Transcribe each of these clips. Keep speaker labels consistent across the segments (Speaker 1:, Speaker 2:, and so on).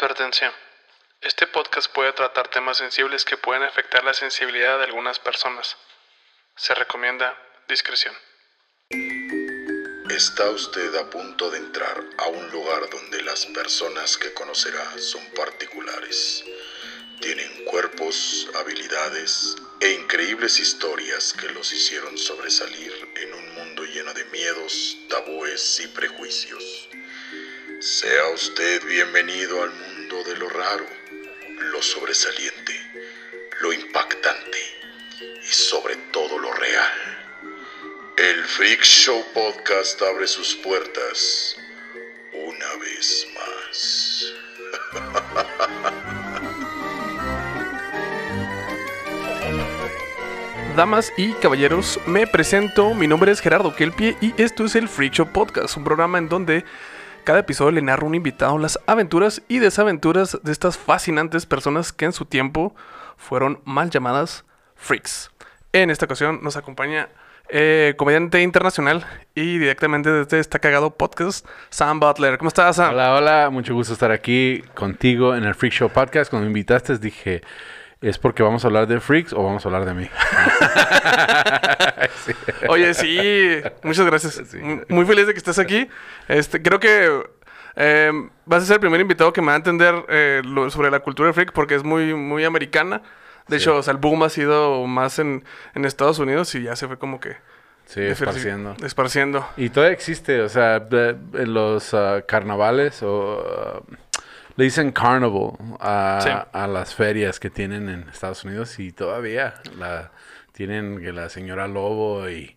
Speaker 1: Advertencia. Este podcast puede tratar temas sensibles que pueden afectar la sensibilidad de algunas personas. Se recomienda discreción.
Speaker 2: Está usted a punto de entrar a un lugar donde las personas que conocerá son particulares. Tienen cuerpos, habilidades e increíbles historias que los hicieron sobresalir en un mundo lleno de miedos, tabúes y prejuicios. Sea usted bienvenido al mundo de lo raro, lo sobresaliente, lo impactante y sobre todo lo real. El Freak Show Podcast abre sus puertas una vez más.
Speaker 1: Damas y caballeros, me presento. Mi nombre es Gerardo Kelpie y esto es el Freak Show Podcast, un programa en donde cada episodio le narro a un invitado las aventuras y desaventuras de estas fascinantes personas que en su tiempo fueron mal llamadas freaks. En esta ocasión nos acompaña eh, comediante internacional y directamente desde esta cagado podcast, Sam Butler. ¿Cómo estás, Sam?
Speaker 3: Hola, hola, mucho gusto estar aquí contigo en el Freak Show Podcast. Cuando me invitaste dije, ¿es porque vamos a hablar de freaks o vamos a hablar de mí?
Speaker 1: Sí. Oye, sí, muchas gracias. Muy, muy feliz de que estés aquí. Este, creo que eh, vas a ser el primer invitado que me va a entender eh, lo- sobre la cultura freak porque es muy, muy americana. De hecho, o sea, el boom ha sido más en, en Estados Unidos y ya se fue como que
Speaker 3: Sí, esparciendo.
Speaker 1: esparciendo.
Speaker 3: Y todavía existe, o sea, de- los ah, carnavales o... ah, le dicen carnival a,
Speaker 1: Sí.
Speaker 3: a las ferias que tienen en Estados Unidos y todavía la, tienen que la señora lobo y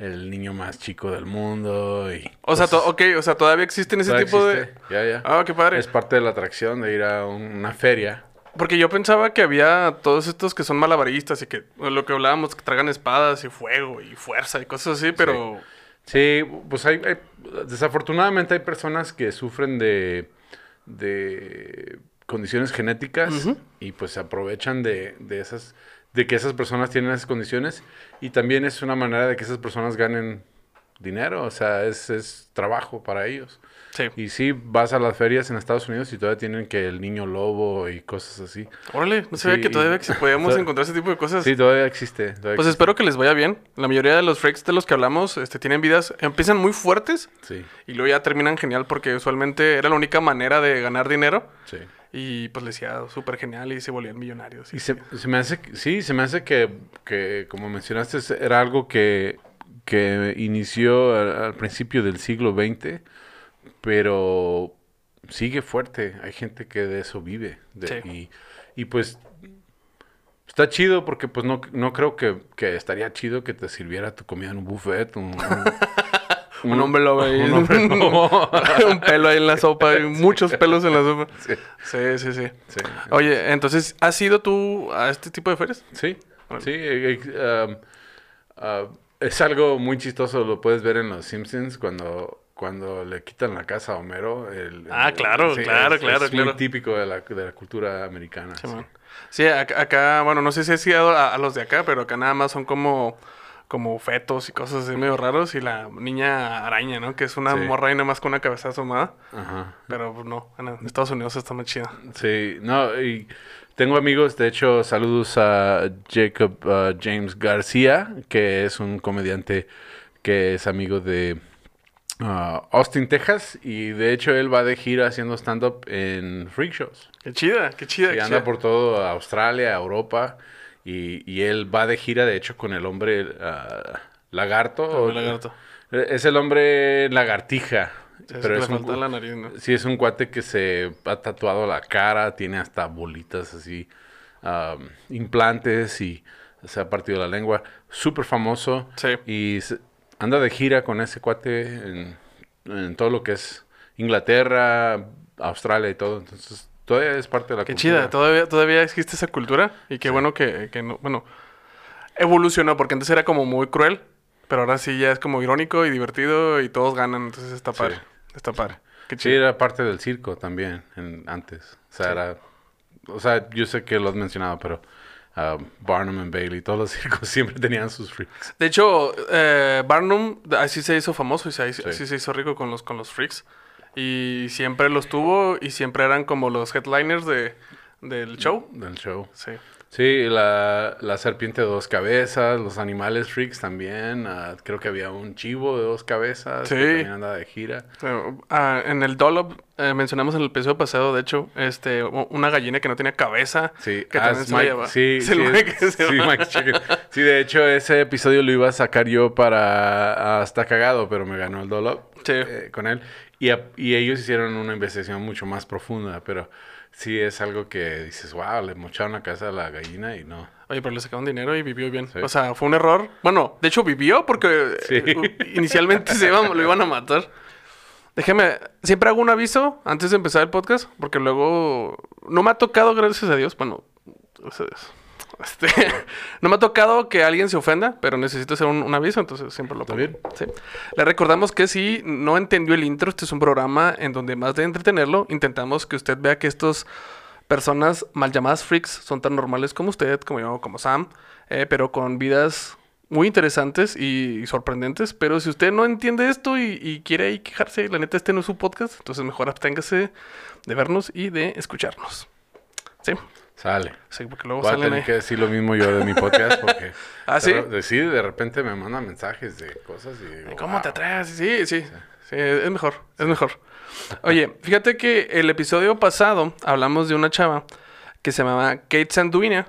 Speaker 3: el niño más chico del mundo y...
Speaker 1: O sea,
Speaker 3: cosas-
Speaker 1: to- ok, o sea, todavía existen ese
Speaker 3: todavía
Speaker 1: tipo
Speaker 3: existe, Ya, ya.
Speaker 1: de... Ah, qué padre.
Speaker 3: Es parte de la atracción de ir a un- una feria.
Speaker 1: Porque yo pensaba que había todos estos que son malabaristas y que lo que hablábamos, que tragan espadas y fuego y fuerza y cosas así, pero...
Speaker 3: Sí, pues hay, hay- desafortunadamente hay personas que sufren de, de condiciones genéticas y pues se aprovechan de, de esas, de que esas personas tienen esas condiciones y también es una manera de que esas personas ganen dinero, o sea, es, es trabajo para ellos.
Speaker 1: Sí.
Speaker 3: Y sí, vas a las ferias en Estados Unidos y todavía tienen que el niño lobo y cosas así.
Speaker 1: Órale, no sabía
Speaker 3: Sí,
Speaker 1: que todavía
Speaker 3: y-
Speaker 1: podíamos encontrar ese tipo de cosas.
Speaker 3: Sí, todavía existe. todavía
Speaker 1: Pues
Speaker 3: existe.
Speaker 1: espero que les vaya bien. La mayoría de los freaks de los que hablamos este, tienen vidas, empiezan muy fuertes
Speaker 3: Sí,
Speaker 1: y luego ya terminan genial porque usualmente era la única manera de ganar dinero
Speaker 3: sí.
Speaker 1: y pues les decía súper genial y se volvían millonarios.
Speaker 3: Y se, se me hace, sí, se me hace que, que, como mencionaste, era algo que, que inició al, al principio del siglo XX, pero sigue fuerte. Hay gente que de eso vive. de-
Speaker 1: Sí.
Speaker 3: y, y pues está chido porque pues no, no creo que, que estaría chido que te sirviera tu comida en un buffet. Un, un-
Speaker 1: Un hombre lobo ahí.
Speaker 3: Un
Speaker 1: un pelo ahí en la sopa, y muchos pelos en la sopa.
Speaker 3: Sí.
Speaker 1: Sí, sí, sí.
Speaker 3: Sí.
Speaker 1: Oye, entonces, ¿has ido tú a este tipo de ferias?
Speaker 3: Sí, sí. eh, eh, um, ah, es algo muy chistoso, lo puedes ver en Los Simpsons cuando, cuando le quitan la casa a Homero. el-
Speaker 1: Ah,
Speaker 3: el-
Speaker 1: claro, claro,
Speaker 3: es,
Speaker 1: claro,
Speaker 3: es
Speaker 1: claro.
Speaker 3: muy típico de la, de la cultura americana.
Speaker 1: Sí,
Speaker 3: sí.
Speaker 1: Sí, acá, acá, bueno, no sé si has ido a, a los de acá, pero acá nada más son como, como fetos y cosas así medio raros. Y la niña araña, ¿no? Que es una
Speaker 3: Sí.
Speaker 1: morra ahí nada más con una cabeza asomada.
Speaker 3: Ajá.
Speaker 1: Pero pues, no, en Estados Unidos está más chida.
Speaker 3: Sí, no, y tengo amigos, de hecho, saludos a Jacob ah, James García, que es un comediante que es amigo de ah, Austin, Texas, y de hecho él va de gira haciendo stand-up en freak shows.
Speaker 1: Qué chida, qué chida.
Speaker 3: Y anda por todo Australia, Europa, y, y él va de gira, de hecho, con el hombre ah, lagarto.
Speaker 1: Hombre lagarto.
Speaker 3: Es el hombre lagartija.
Speaker 1: Sí, es
Speaker 3: pero es un,
Speaker 1: falta
Speaker 3: cu-
Speaker 1: la nariz, ¿no?
Speaker 3: Sí, es un cuate que se ha tatuado la cara, tiene hasta bolitas así, am, implantes y se ha partido la lengua. Súper famoso.
Speaker 1: Sí.
Speaker 3: Y se- anda de gira con ese cuate en, en todo lo que es Inglaterra, Australia y todo. Entonces, todavía es parte de la
Speaker 1: Qué
Speaker 3: cultura.
Speaker 1: chida, todavía, todavía existe esa cultura. Y qué bueno que, que no, bueno, evolucionó, porque antes era como muy cruel. Pero ahora sí ya es como irónico y divertido y todos ganan. Entonces está
Speaker 3: Sí.
Speaker 1: padre. Está padre. Qué
Speaker 3: Sí,
Speaker 1: chido.
Speaker 3: era parte del circo también en- antes. O sea, era... O sea, yo sé que lo has mencionado, pero Barnum and Bailey, todos los circos siempre tenían sus freaks.
Speaker 1: De hecho, eh, Barnum así se hizo famoso y se, así
Speaker 3: Sí.
Speaker 1: se hizo rico con los, con los freaks. Y siempre los tuvo y siempre eran como los headliners de, del show.
Speaker 3: Del show.
Speaker 1: Sí.
Speaker 3: Sí, la, la serpiente de dos cabezas, los animales freaks también. ah, creo que había un chivo de dos cabezas.
Speaker 1: Sí.
Speaker 3: Que también andaba de gira.
Speaker 1: Pero, ah, en el Dollop eh, mencionamos en el episodio pasado, de hecho, este, una gallina que no tenía cabeza.
Speaker 3: Sí,
Speaker 1: que
Speaker 3: ah,
Speaker 1: también se
Speaker 3: Mike-
Speaker 1: lleva.
Speaker 3: sí, sí, es-
Speaker 1: que se
Speaker 3: sí. Mike. Sí, de hecho, ese episodio lo iba a sacar yo para hasta cagado, pero me ganó el Dolop
Speaker 1: Sí.
Speaker 3: eh, con él. Y, a- y ellos hicieron una investigación mucho más profunda, pero sí es algo que dices, wow, le mocharon la casa a la gallina y no.
Speaker 1: Oye, pero le sacaron dinero y vivió bien.
Speaker 3: Sí.
Speaker 1: O sea, fue un error. Bueno, de hecho vivió porque
Speaker 3: Sí.
Speaker 1: eh, inicialmente se iban- lo iban a matar. Déjeme, siempre hago un aviso antes de empezar el podcast, porque luego no me ha tocado, gracias a Dios, bueno, gracias a Dios. Este, no me ha tocado que alguien se ofenda, pero necesito hacer un, un aviso, entonces siempre lo
Speaker 3: ¿Está
Speaker 1: pongo.
Speaker 3: bien?
Speaker 1: Sí. Le recordamos que si no entendió el intro, este es un programa en donde más de entretenerlo, intentamos que usted vea que estos personas mal llamadas freaks son tan normales como usted, como yo, como Sam, eh, pero con vidas muy interesantes y, sorprendentes. Pero si usted no entiende esto y, y quiere ahí quejarse, la neta este no es su podcast, entonces mejor absténgase de vernos y de escucharnos. Sí,
Speaker 3: Sale.
Speaker 1: sí, porque luego
Speaker 3: Voy a tener que decir lo mismo yo de mi podcast porque...
Speaker 1: ¿Ah, sí?
Speaker 3: de, sí, de repente me mandan mensajes de cosas y digo,
Speaker 1: ¿Cómo te atreves? Sí, sí, sí, es mejor, es mejor. Oye, fíjate que el episodio pasado hablamos de una chava que se llamaba Kate Sanduina.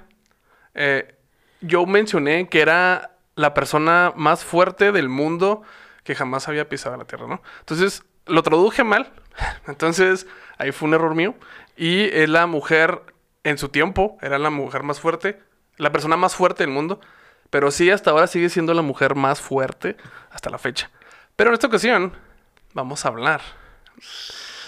Speaker 1: Eh, yo mencioné que era la persona más fuerte del mundo que jamás había pisado la tierra, ¿no? Entonces, lo traduje mal. Entonces, ahí fue un error mío. Y es la mujer, en su tiempo, era la mujer más fuerte, la persona más fuerte del mundo. Pero sí, hasta ahora sigue siendo la mujer más fuerte hasta la fecha. Pero en esta ocasión, vamos a hablar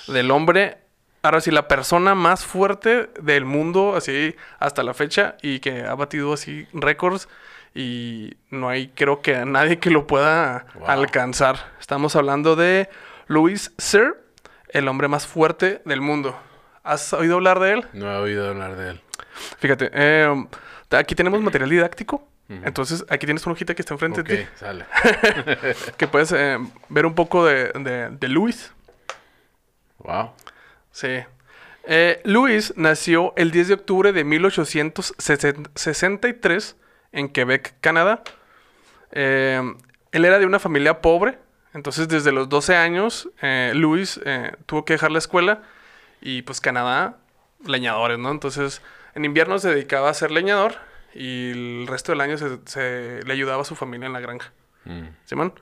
Speaker 1: del hombre, ahora sí, la persona más fuerte del mundo, así, hasta la fecha, y que ha batido así récords. Y no hay, creo que a nadie que lo pueda
Speaker 3: Wow.
Speaker 1: alcanzar. Estamos hablando de Louis Sir, el hombre más fuerte del mundo. ¿Has oído hablar de él?
Speaker 3: No he oído hablar de él.
Speaker 1: Fíjate, eh, aquí tenemos material didáctico. Entonces, aquí tienes una hojita que está enfrente de ti,
Speaker 3: sale.
Speaker 1: que puedes eh, ver un poco de, de, de Louis.
Speaker 3: Wow.
Speaker 1: Sí. Eh, Louis nació el 10 de octubre de 1863 en Quebec, Canadá. Eh, él era de una familia pobre, entonces desde los 12 años eh, Louis eh, tuvo que dejar la escuela y pues Canadá, leñadores, ¿no? Entonces en invierno se dedicaba a ser leñador y el resto del año se, se- le ayudaba a su familia en la granja.
Speaker 3: Mm.
Speaker 1: Simón.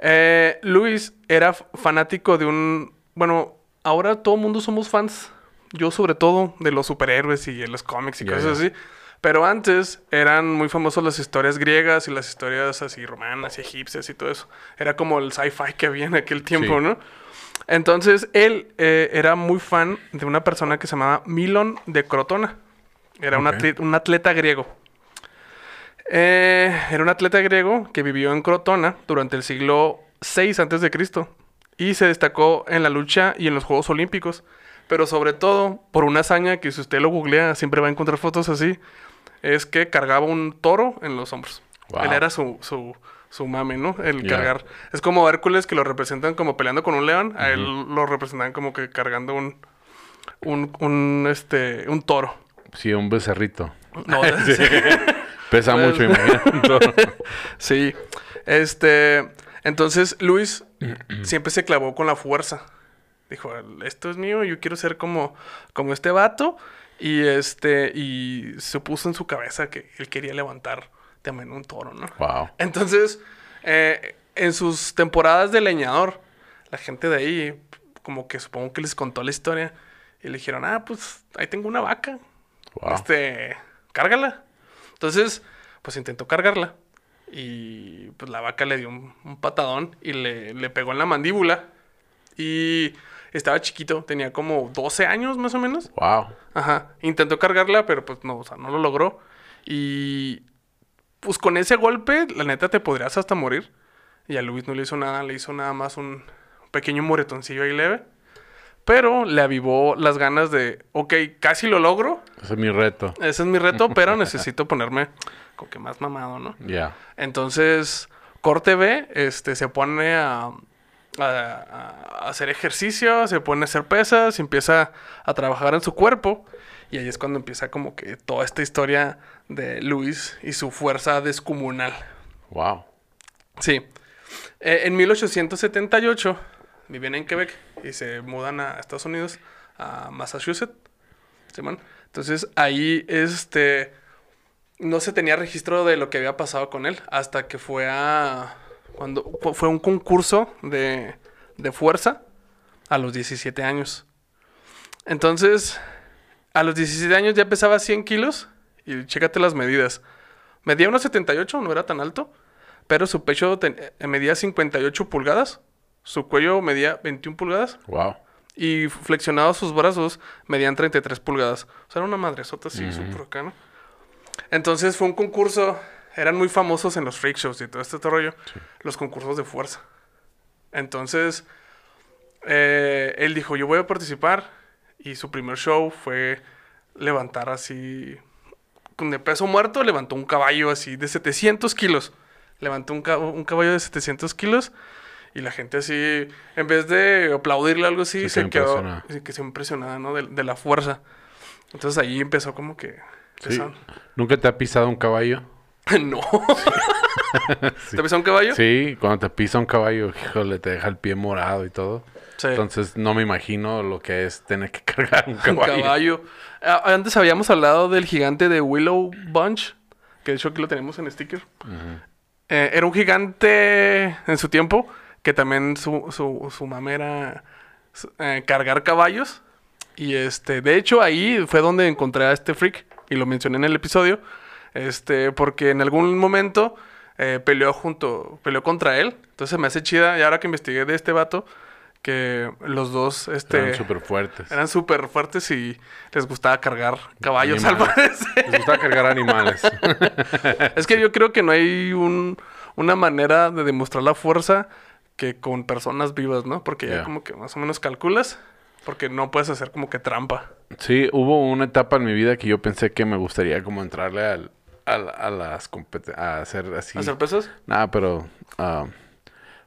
Speaker 1: Eh, Luis era fanático de un. Bueno, ahora todo el mundo somos fans. Yo, sobre todo, de los superhéroes y de los cómics y cosas así. Pero antes eran muy famosos las historias griegas y las historias así romanas y egipcias y todo eso. Era como el sci-fi que había en aquel tiempo,
Speaker 3: Sí.
Speaker 1: ¿no? Entonces, él eh, era muy fan de una persona que se llamaba Milon de Crotona. Era un, atleta griego. Eh, era un atleta griego que vivió en Crotona durante el siglo VI antes de Cristo y se destacó en la lucha y en los Juegos Olímpicos, pero sobre todo por una hazaña que si usted lo googlea siempre va a encontrar fotos así, es que cargaba un toro en los hombros.
Speaker 3: Wow.
Speaker 1: Él era su, su, su mame, ¿no? El cargar. Es como Hércules que lo representan como peleando con un león, a él lo representan como que cargando un, un, un, este, un toro.
Speaker 3: Sí, un becerrito.
Speaker 1: No, sí.
Speaker 3: Pesa
Speaker 1: Pues-
Speaker 3: mucho, imagínate.
Speaker 1: Sí. Este. Entonces, Luis siempre se clavó con la fuerza. Dijo, esto es mío, yo quiero ser como, como este vato. Y este. Y se puso en su cabeza que él quería levantar también un toro, ¿no?
Speaker 3: wow.
Speaker 1: Entonces, eh, en sus temporadas de leñador, la gente de ahí, como que supongo que les contó la historia. Y le dijeron, ah, pues ahí tengo una vaca.
Speaker 3: Wow.
Speaker 1: Este, cárgala. Entonces, pues intentó cargarla. Y pues la vaca le dio un, un patadón y le, le pegó en la mandíbula. Y estaba chiquito, tenía como 12 años más o menos.
Speaker 3: Wow.
Speaker 1: Ajá. Intentó cargarla, pero pues no, o sea, no lo logró. Y pues con ese golpe, la neta te podrías hasta morir. Y a Luis no le hizo nada, le hizo nada más un pequeño moretoncillo ahí leve. Pero le avivó las ganas de, ok, casi lo logro.
Speaker 3: Ese es mi reto.
Speaker 1: Ese es mi reto, pero necesito ponerme como que más mamado, ¿no?
Speaker 3: Ya.
Speaker 1: Entonces, corte B, este, se pone a, a, a hacer ejercicio, se pone a hacer pesas, empieza a trabajar en su cuerpo. Y ahí es cuando empieza como que toda esta historia de Luis y su fuerza descomunal.
Speaker 3: Wow.
Speaker 1: Sí. Eh, en 1878 viven en Quebec y se mudan a Estados Unidos, a Massachusetts. Simón. Entonces ahí este no se tenía registro de lo que había pasado con él hasta que fue a cuando fue un concurso de, de fuerza a los 17 años. Entonces, a los 17 años ya pesaba 100 kilos y chécate las medidas. Medía unos 78, no era tan alto, pero su pecho ten- eh, medía 58 pulgadas, su cuello medía 21 pulgadas
Speaker 3: Wow.
Speaker 1: y flexionados sus brazos medían 33 pulgadas. O sea, era una madresota así, súper acá, ¿no? Entonces fue un concurso, eran muy famosos en los freak shows y todo este rollo, los concursos de fuerza. Entonces, eh, él dijo, yo voy a participar y su primer show fue levantar así, con de peso muerto, levantó un caballo así de 700 kilos. Levantó un, ca- un caballo de 700 kilos y la gente así, en vez de aplaudirle algo así,
Speaker 3: Sí,
Speaker 1: se
Speaker 3: se
Speaker 1: quedó que se impresionada, ¿no? De, de la fuerza. Entonces ahí empezó como que...
Speaker 3: Sí. ¿Nunca te ha pisado un caballo?
Speaker 1: no. ¿Te pisó un caballo?
Speaker 3: Sí, cuando te pisa un caballo, híjole, te deja el pie morado y todo.
Speaker 1: Sí.
Speaker 3: Entonces no me imagino lo que es tener que cargar un
Speaker 1: Un
Speaker 3: caballo.
Speaker 1: caballo. Ah, Antes habíamos hablado del gigante de Willow Bunch, que de hecho aquí lo tenemos en sticker. Eh, era un gigante en su tiempo, que también su, su, su mame era eh, cargar caballos. Y este, de hecho, ahí fue donde encontré a este freak, y lo mencioné en el episodio. Este, porque en algún momento eh, peleó junto, peleó contra él. Entonces me hace chida, y ahora que investigué de este vato, que los dos, este.
Speaker 3: Eran súper fuertes.
Speaker 1: Eran súper fuertes y les gustaba cargar caballos
Speaker 3: Animales.
Speaker 1: al parecer.
Speaker 3: Les gusta cargar animales.
Speaker 1: es que yo creo que no hay un, una manera de demostrar la fuerza que con personas vivas, ¿no? Porque Ya. como que más o menos calculas, porque no puedes hacer como que trampa.
Speaker 3: Sí, hubo una etapa en mi vida que yo pensé que me gustaría como entrarle al, al- a las a hacer así.
Speaker 1: ¿Hacer pesos?
Speaker 3: Nada, pero... ah,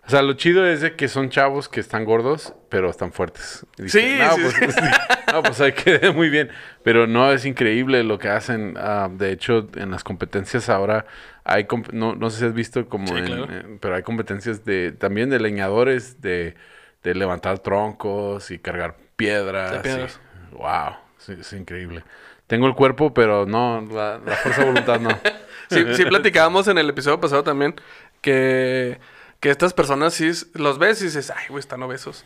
Speaker 3: o sea, lo chido es de que son chavos que están gordos, pero están fuertes. Y dije,
Speaker 1: Sí,
Speaker 3: no,
Speaker 1: sí,
Speaker 3: pues,
Speaker 1: sí.
Speaker 3: no, pues ahí quedé muy bien. Pero no, es increíble lo que hacen. ah, de hecho, en las competencias ahora hay... comp- No, no sé si has visto como
Speaker 1: Sí,
Speaker 3: en-
Speaker 1: claro.
Speaker 3: en- pero hay competencias de también de leñadores, de, de levantar troncos y cargar piedras. Y-
Speaker 1: piedras.
Speaker 3: wow, es increíble. Tengo el cuerpo, pero no, la, la fuerza de voluntad no.
Speaker 1: Sí, sí platicábamos en el episodio pasado también que, que estas personas sí los ves y dices, ay, güey, están obesos.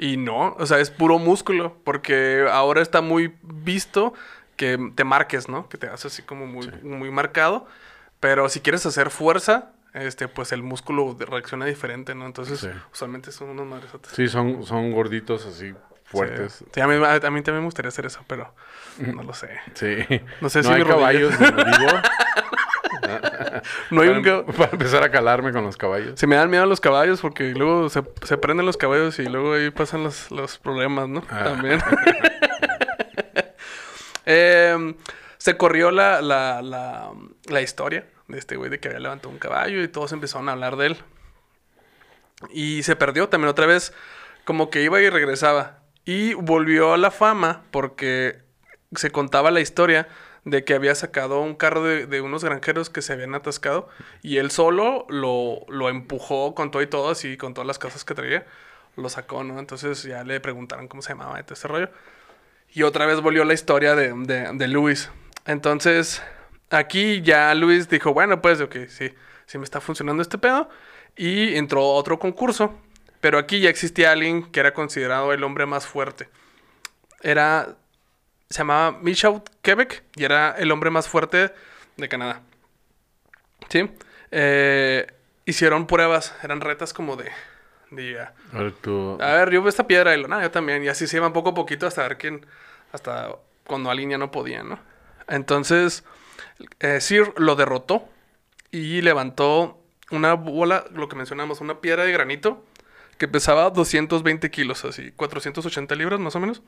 Speaker 1: Y no, o sea, es puro músculo, porque ahora está muy visto que te marques, ¿no? Que te haces así como muy, muy marcado. Pero si quieres hacer fuerza, este, pues el músculo reacciona diferente, ¿no? Entonces,
Speaker 3: Sí.
Speaker 1: usualmente son unos madresotes.
Speaker 3: Sí, son, son gorditos así, fuertes.
Speaker 1: Sí, Sí, a, mí, a, a mí también me gustaría hacer eso, pero no lo sé.
Speaker 3: Sí.
Speaker 1: No sé si
Speaker 3: hay caballos en vivo.
Speaker 1: No hay un
Speaker 3: para,
Speaker 1: ca-
Speaker 3: para empezar a calarme con los caballos.
Speaker 1: Se me dan miedo los caballos porque luego se, se prenden los caballos y luego ahí pasan los, los problemas, ¿no?
Speaker 3: Ah.
Speaker 1: También. Em, se corrió la, la, la, la historia de este güey de que había levantado un caballo y todos empezaron a hablar de él. Y se perdió también otra vez, como que iba y regresaba. Y volvió a la fama porque se contaba la historia de que había sacado un carro de, de unos granjeros que se habían atascado y él solo lo, lo empujó con todo y todo, así con todas las cosas que traía, lo sacó, ¿no? Entonces ya le preguntaron cómo se llamaba todo ese rollo. Y otra vez volvió la historia de, de, de Luis. Entonces, aquí ya Luis dijo, bueno, pues, ok, sí, sí me está funcionando este pedo. Y entró a otro concurso. Pero aquí ya existía alguien que era considerado el hombre más fuerte. Era, se llamaba Michaud Quebec y era el hombre más fuerte de Canadá. ¿Sí? Eh, hicieron pruebas, eran retas como de... de ah,
Speaker 3: A ver, tú...
Speaker 1: a ver, yo veo esta piedra y lo, no, yo también. Y así se iban poco a poquito hasta ver quién, hasta cuando alguien ya no podía, ¿no? Entonces, eh, Sir lo derrotó y levantó una bola, lo que mencionamos, una piedra de granito que pesaba 220 kilos, así, 480 libras más o menos.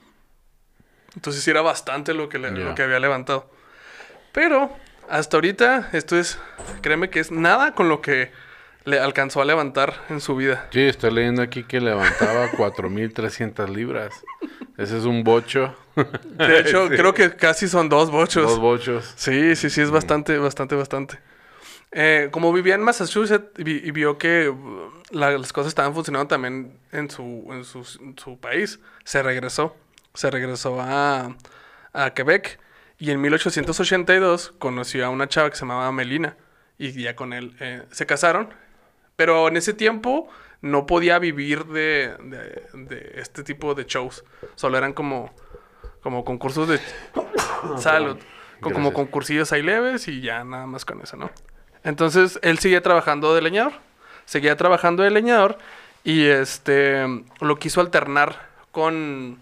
Speaker 1: Entonces sí era bastante lo que, le- lo que había levantado. Pero hasta ahorita, esto es, créeme que es nada con lo que le alcanzó a levantar en su vida.
Speaker 3: Sí, estoy leyendo aquí que levantaba 4.300 libras. Ese es un bocho.
Speaker 1: De hecho,
Speaker 3: Sí.
Speaker 1: creo que casi son dos bochos.
Speaker 3: Dos bochos.
Speaker 1: Sí, sí, sí, es bastante, bastante, bastante. Eh, como vivía en Massachusetts vi- y vio que uh, la- las cosas estaban funcionando también en su, en su, en su país, se regresó. Se regresó a, a Quebec y en 1882 conoció a una chava que se llamaba Melina y ya con él eh, se casaron. Pero en ese tiempo no podía vivir de, de- de este tipo de shows. Solo eran como, como concursos de... Salud. Con como
Speaker 3: Gracias.
Speaker 1: concursillos ahí leves y ya nada más con eso, ¿no? Entonces él seguía trabajando de leñador. Seguía trabajando de leñador y este lo quiso alternar con,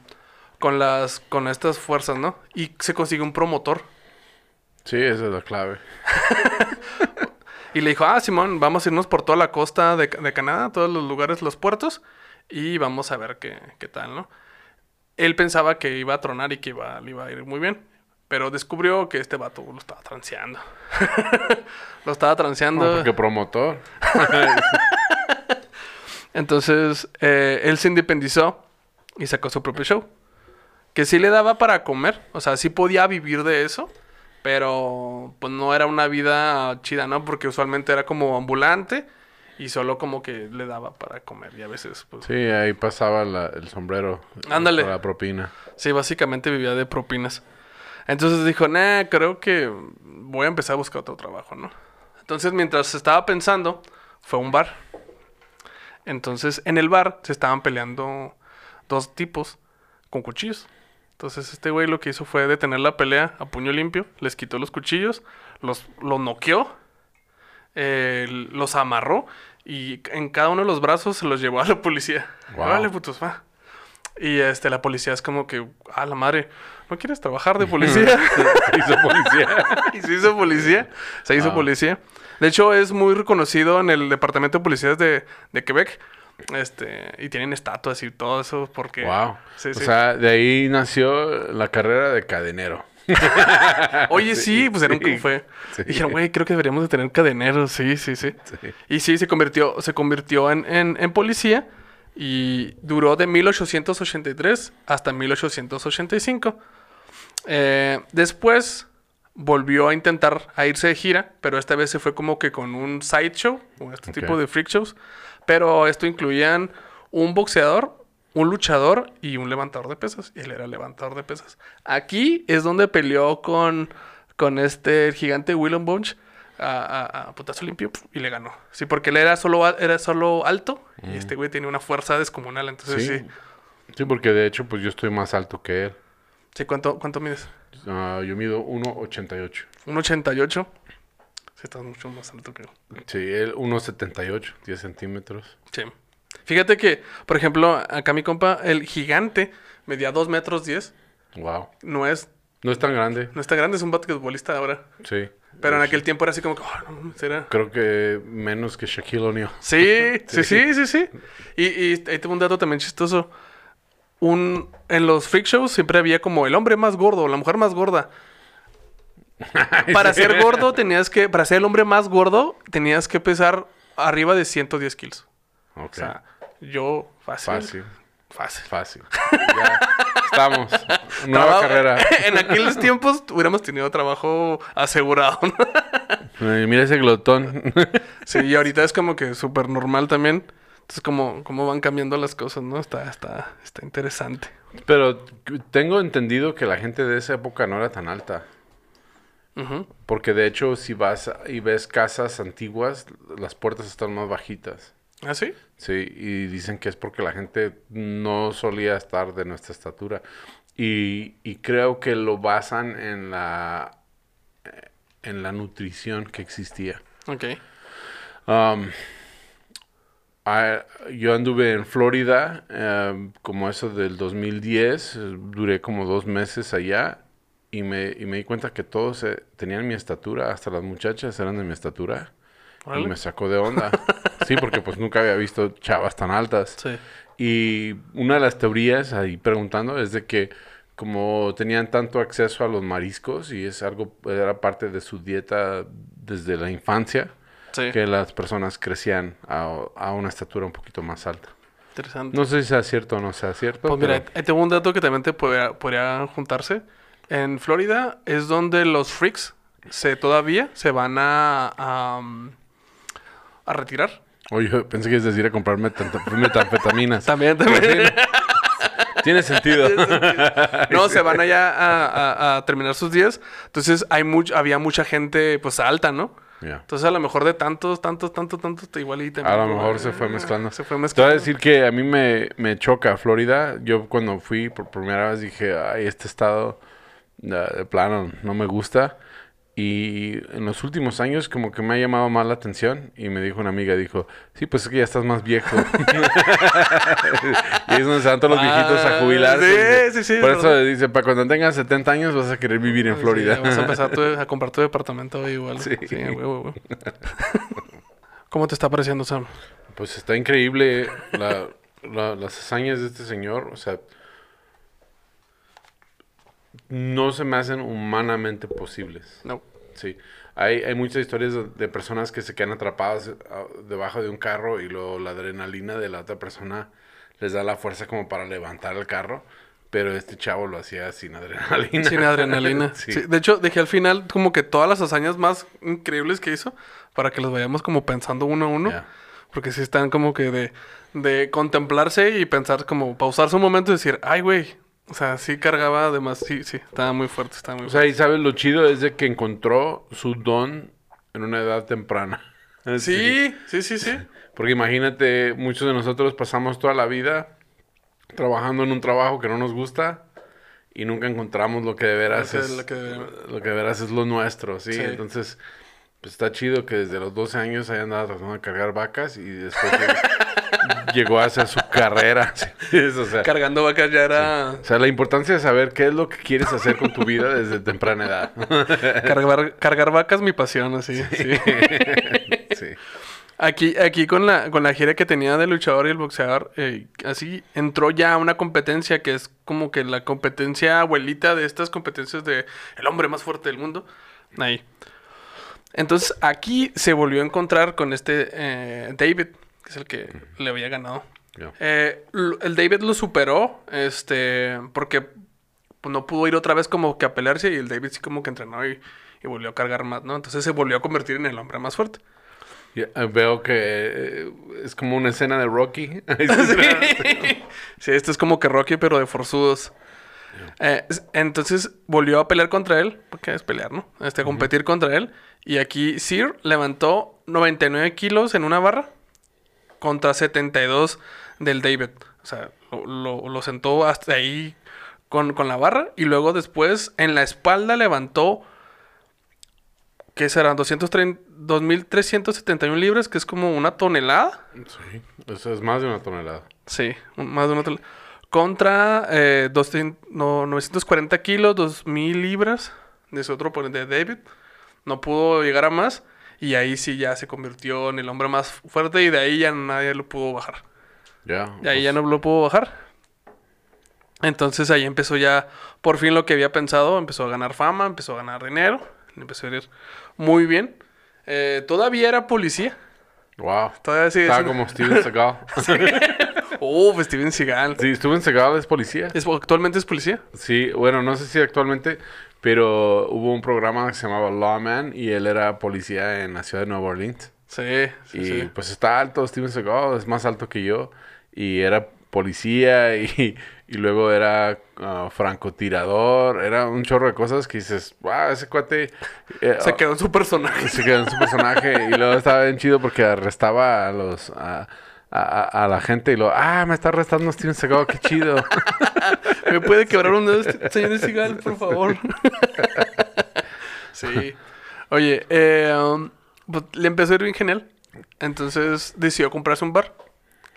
Speaker 1: con las con estas fuerzas, ¿no? Y se consiguió un promotor.
Speaker 3: Sí, esa es la clave.
Speaker 1: Y le dijo, ah, Simón, vamos a irnos por toda la costa de, de Canadá, todos los lugares, los puertos, y vamos a ver qué, qué tal, ¿no? Él pensaba que iba a tronar y que iba, le iba a ir muy bien, pero descubrió que este vato lo estaba transeando. lo estaba transeando.
Speaker 3: No, porque promotor.
Speaker 1: Entonces, eh, él se independizó y sacó su propio show. Que sí le daba para comer, o sea, sí podía vivir de eso, pero pues no era una vida chida, ¿no? Porque usualmente era como ambulante y solo como que le daba para comer y a veces, pues... Sí,
Speaker 3: Sí, ahí pasaba la- el sombrero.
Speaker 1: Ándale.
Speaker 3: La propina.
Speaker 1: básicamente vivía de propinas. Entonces dijo, nah, creo que voy a empezar a buscar otro trabajo, ¿no? Entonces, mientras estaba pensando, fue a un bar. Entonces, en el bar se estaban peleando dos tipos con cuchillos. Entonces, este güey lo que hizo fue detener la pelea a puño limpio, les quitó los cuchillos, los, los noqueó, eh, los amarró y en cada uno de los brazos se los llevó a la policía.
Speaker 3: Wow.
Speaker 1: Órale, putos, va. Y este, la policía es como que, ah, la madre, ¿no quieres trabajar de policía?
Speaker 3: Hizo policía.
Speaker 1: y se hizo policía. Se hizo
Speaker 3: Ah.
Speaker 1: policía. De hecho, es muy reconocido en el Departamento de Policías de, de Quebec. Este, y tienen estatuas y todo eso porque...
Speaker 3: wow.
Speaker 1: Sí,
Speaker 3: o
Speaker 1: sí.
Speaker 3: sea, de ahí nació la carrera de cadenero.
Speaker 1: Oye, sí, pues era un fue.
Speaker 3: Sí.
Speaker 1: Dijeron, güey, creo que deberíamos de tener cadeneros. Sí, sí, sí.
Speaker 3: Sí.
Speaker 1: Y sí, se convirtió, se convirtió en, en, en policía y duró de 1883 hasta 1885. Eh, después volvió a intentar a irse de gira, pero esta vez se fue como que con un sideshow, o este tipo de freak shows. Pero esto incluían un boxeador, un luchador y un levantador de pesas. Y él era levantador de pesas. Aquí es donde peleó con, con este gigante Willem Bunch a, a- a putazo limpio y le ganó. Sí, porque él era solo, era solo alto y este güey tenía una fuerza descomunal. Entonces sí.
Speaker 3: Sí. Sí, porque de hecho, pues yo estoy más alto que él.
Speaker 1: Sí, ¿cuánto, cuánto mides?
Speaker 3: Ah, yo mido 1,88.
Speaker 1: Un 88. Sí, estás mucho más alto que yo.
Speaker 3: Sí, él 1,78, 10 centímetros.
Speaker 1: Sí. Fíjate que, por ejemplo, acá mi compa, el gigante, medía 2 metros 10.
Speaker 3: Wow.
Speaker 1: No es,
Speaker 3: No es tan grande.
Speaker 1: no está grande, es un basquetbolista ahora.
Speaker 3: Sí.
Speaker 1: Pero en aquel tiempo era así como que, oh, no, era...
Speaker 3: Creo que menos que Shaquille O'Neal.
Speaker 1: Sí, sí, sí, sí, sí. Y, y ahí tengo un dato también chistoso. Un, en los freak shows siempre había como el hombre más gordo, la mujer más gorda. Para ser gordo tenías que, para ser el hombre más gordo, tenías que pesar arriba de 110 kilos.
Speaker 3: Ok.
Speaker 1: O sea, yo fácil.
Speaker 3: Fácil.
Speaker 1: Fácil.
Speaker 3: Fácil. Ya estamos. Nueva
Speaker 1: Trabajo-
Speaker 3: carrera.
Speaker 1: en aquellos tiempos hubiéramos tenido trabajo asegurado. ¿no?
Speaker 3: Mira ese glotón.
Speaker 1: Sí, y ahorita es como que súper normal también. Entonces, como, cómo van cambiando las cosas, ¿no? Está, está, está interesante.
Speaker 3: Pero tengo entendido que la gente de esa época no era tan alta.
Speaker 1: Ujú.
Speaker 3: Porque de hecho, si vas y ves casas antiguas, las puertas están más bajitas.
Speaker 1: ¿Ah, sí?
Speaker 3: Sí, y dicen que es porque la gente no solía estar de nuestra estatura. Y, y creo que lo basan en la, eh, en la nutrición que existía.
Speaker 1: Ok.
Speaker 3: Um, ah, yo anduve en Florida em, como eso del 2010, eh, duré como dos meses allá y me, y me di cuenta que todos eh, tenían mi estatura, hasta las muchachas eran de mi estatura. Y me sacó de onda. sí, porque pues nunca había visto chavas tan altas.
Speaker 1: Sí.
Speaker 3: Y una de las teorías ahí preguntando es de que como tenían tanto acceso a los mariscos y es algo, era parte de su dieta desde la infancia,
Speaker 1: Sí.
Speaker 3: que las personas crecían a, a una estatura un poquito más alta.
Speaker 1: Interesante.
Speaker 3: No sé si sea cierto o no sea cierto.
Speaker 1: Pues mira,
Speaker 3: pero-
Speaker 1: tengo un dato que también te podría, podría juntarse. En Florida es donde los freaks se todavía se van a, a, a retirar.
Speaker 3: Oye, pensé que ibas a decir a comprar metanfetaminas.
Speaker 1: También, también.
Speaker 3: sí, Tiene sentido.
Speaker 1: No, se van allá a, a- a terminar sus días. Entonces hay much, había mucha gente pues alta, ¿no? Entonces a lo mejor de tantos, tantos, tantos, tantos, igual y también.
Speaker 3: A lo mejor se fue
Speaker 1: eh,
Speaker 3: mezclando.
Speaker 1: Se fue
Speaker 3: Te voy
Speaker 1: mezclando.
Speaker 3: a decir que a mí me, me choca Florida. Yo cuando fui por primera vez dije, ay, este estado ah, de plano no me gusta. Y en los últimos años como que me ha llamado más la atención. Y me dijo una amiga, dijo, sí, pues es que ya estás más viejo. y es donde se van todos los viejitos a jubilarse.
Speaker 1: sí, sí, sí,
Speaker 3: Por
Speaker 1: es
Speaker 3: eso
Speaker 1: verdad.
Speaker 3: dice, para cuando tengas 70 años vas a querer vivir en
Speaker 1: Sí,
Speaker 3: Florida.
Speaker 1: ya vas a empezar tu- a comprar tu departamento igual.
Speaker 3: Sí.
Speaker 1: Sí, güey, güey, güey. ¿Cómo te está pareciendo, Sam?
Speaker 3: Pues está increíble la- la- las hazañas de este señor. O sea, no se me hacen humanamente posibles.
Speaker 1: No.
Speaker 3: Sí. Hay, hay muchas historias de, de personas que se quedan atrapadas ah, debajo de un carro y luego la adrenalina de la otra persona les da la fuerza como para levantar el carro. Pero este chavo lo hacía sin adrenalina.
Speaker 1: Sin adrenalina.
Speaker 3: Sí.
Speaker 1: Sí, de hecho, dejé al final como que todas las hazañas más increíbles que hizo para que los vayamos como pensando uno a uno. Porque sí están como que de, de contemplarse y pensar como pausarse un momento y decir, ay, güey. O sea, sí cargaba además, sí, sí, estaba muy fuerte, estaba muy
Speaker 3: O
Speaker 1: fuerte.
Speaker 3: sea, y sabes, lo chido es de que encontró su don en una edad temprana.
Speaker 1: Sí, sí, sí, sí.
Speaker 3: Porque imagínate, muchos de nosotros pasamos toda la vida trabajando en un trabajo que no nos gusta y nunca encontramos lo que de veras
Speaker 1: Lo que-
Speaker 3: es
Speaker 1: lo que de-
Speaker 3: lo que de veras es lo nuestro, ¿sí?
Speaker 1: Sí.
Speaker 3: Entonces, pues está chido que desde los 12 años haya andado tratando de cargar vacas y después llegó- llegó a hacer su carrera. o, sea,
Speaker 1: Cargando vacas ya era
Speaker 3: o sea, la importancia de saber qué es lo que quieres hacer con tu vida desde temprana edad.
Speaker 1: cargar, cargar vacas mi pasión, así. sí.
Speaker 3: sí.
Speaker 1: Aquí, aquí con la, con la gira que tenía de luchador y el boxeador, eh, así entró ya una competencia que es como que la competencia abuelita de estas competencias de el hombre más fuerte del mundo. Ahí. Entonces aquí se volvió a encontrar con este eh, David, que es el que le había ganado. Eh, el David lo superó, este, porque no pudo ir otra vez como que a pelearse y el David sí como que entrenó y, y volvió a cargar más, ¿no? Entonces se volvió a convertir en el hombre más fuerte.
Speaker 3: Eh, Veo que eh, es como una escena de Rocky.
Speaker 1: sí. Sí, esto es como que Rocky, pero de forzudos. Eh, entonces volvió a pelear contra él, porque es pelear, ¿no? Este, a competir contra él. Y aquí Sir levantó 99 kilos en una barra contra 72 del David. O sea, lo, lo- lo sentó hasta ahí con, con la barra. Y luego después en la espalda levantó, ¿qué serán? 230 2.371 libras, que es como una tonelada.
Speaker 3: Sí, eso es más de una tonelada.
Speaker 1: Sí, más de una tonelada. Contra eh, 200 no, 940 kilos, 2000 libras de su otro oponente, David. No pudo llegar a más. Y ahí sí ya se convirtió en el hombre más fuerte. Y de ahí ya nadie lo pudo bajar.
Speaker 3: Ya.
Speaker 1: Y ahí ya no lo pudo bajar. Entonces ahí empezó ya, por fin lo que había pensado, empezó a ganar fama, empezó a ganar dinero, empezó a ir muy bien. Eh, todavía era policía.
Speaker 3: Wow.
Speaker 1: Todavía sigue
Speaker 3: Estaba como Steven Seagal.
Speaker 1: Uf, Steven Seagal.
Speaker 3: sí, Steven Seagal es policía.
Speaker 1: Es- actualmente es policía.
Speaker 3: Sí, bueno, no sé si actualmente, pero hubo un programa que se llamaba Lawman y él era policía en la ciudad de Nueva Orleans.
Speaker 1: Sí, sí,
Speaker 3: y
Speaker 1: sí.
Speaker 3: pues está alto, Steven Seagal es más alto que yo. Y era policía y, y luego era ah, francotirador. Era un chorro de cosas que dices, wow, ese cuate... eh,
Speaker 1: Se quedó en su personaje.
Speaker 3: se quedó en su personaje y luego estaba bien chido porque arrestaba a los a- la gente y lo ah me está arrestando Steven Seagal qué chido
Speaker 1: ¿Me puede quebrar un dedo, este señor Seagal, por favor? sí. Oye, eh, um, pues, le empezó a ir bien genial. Entonces decidió comprarse un bar.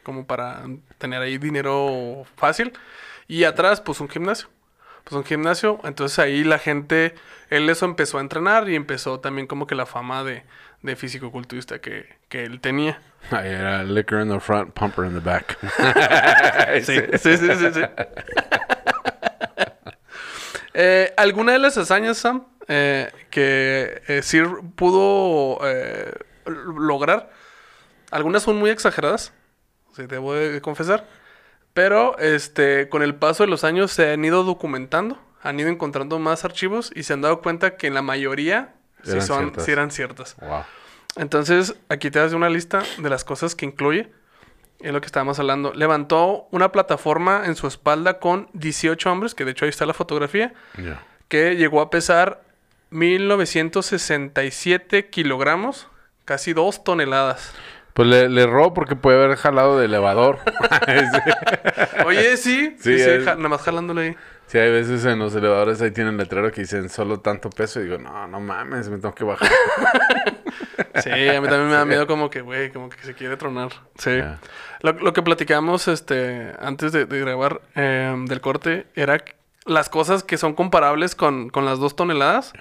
Speaker 1: Como para tener ahí dinero fácil. Y atrás, pues un gimnasio. Pues un gimnasio. Entonces ahí la gente, él eso empezó a entrenar y empezó también como que la fama de, de físico-culturista que, que él tenía.
Speaker 3: Era liquor in the front pumper in the back
Speaker 1: Sí, sí, sí, sí. sí. Eh, ¿Alguna de las hazañas, Sam, eh, que eh, Sir pudo lograr. Algunas son muy exageradas, si debo de confesar. Pero este, con el paso de los años se han ido documentando, han ido encontrando más archivos y se han dado cuenta que en la mayoría sí,
Speaker 3: Eran
Speaker 1: son,
Speaker 3: ciertas.
Speaker 1: sí eran ciertas.
Speaker 3: Wow.
Speaker 1: Entonces, aquí te das una lista de las cosas que incluye. Es lo que estábamos hablando. Levantó una plataforma en su espalda con 18 hombres, que de hecho ahí está la fotografía, que llegó a pesar 1967 kilogramos, casi 2 toneladas.
Speaker 3: Pues le, le erró porque puede haber jalado de elevador.
Speaker 1: Oye, sí, sí,
Speaker 3: Sí,
Speaker 1: sí,
Speaker 3: es-
Speaker 1: ja- nada más jalándole ahí.
Speaker 3: Sí, hay veces en los elevadores ahí tienen letrero que dicen solo tanto peso y digo, no, no mames, me tengo que bajar.
Speaker 1: Sí, a mí también me da miedo como que, güey, como que se quiere tronar. Sí. Lo, lo que platicamos este, antes de, de grabar eh, del corte era las cosas que son comparables con, con las dos toneladas.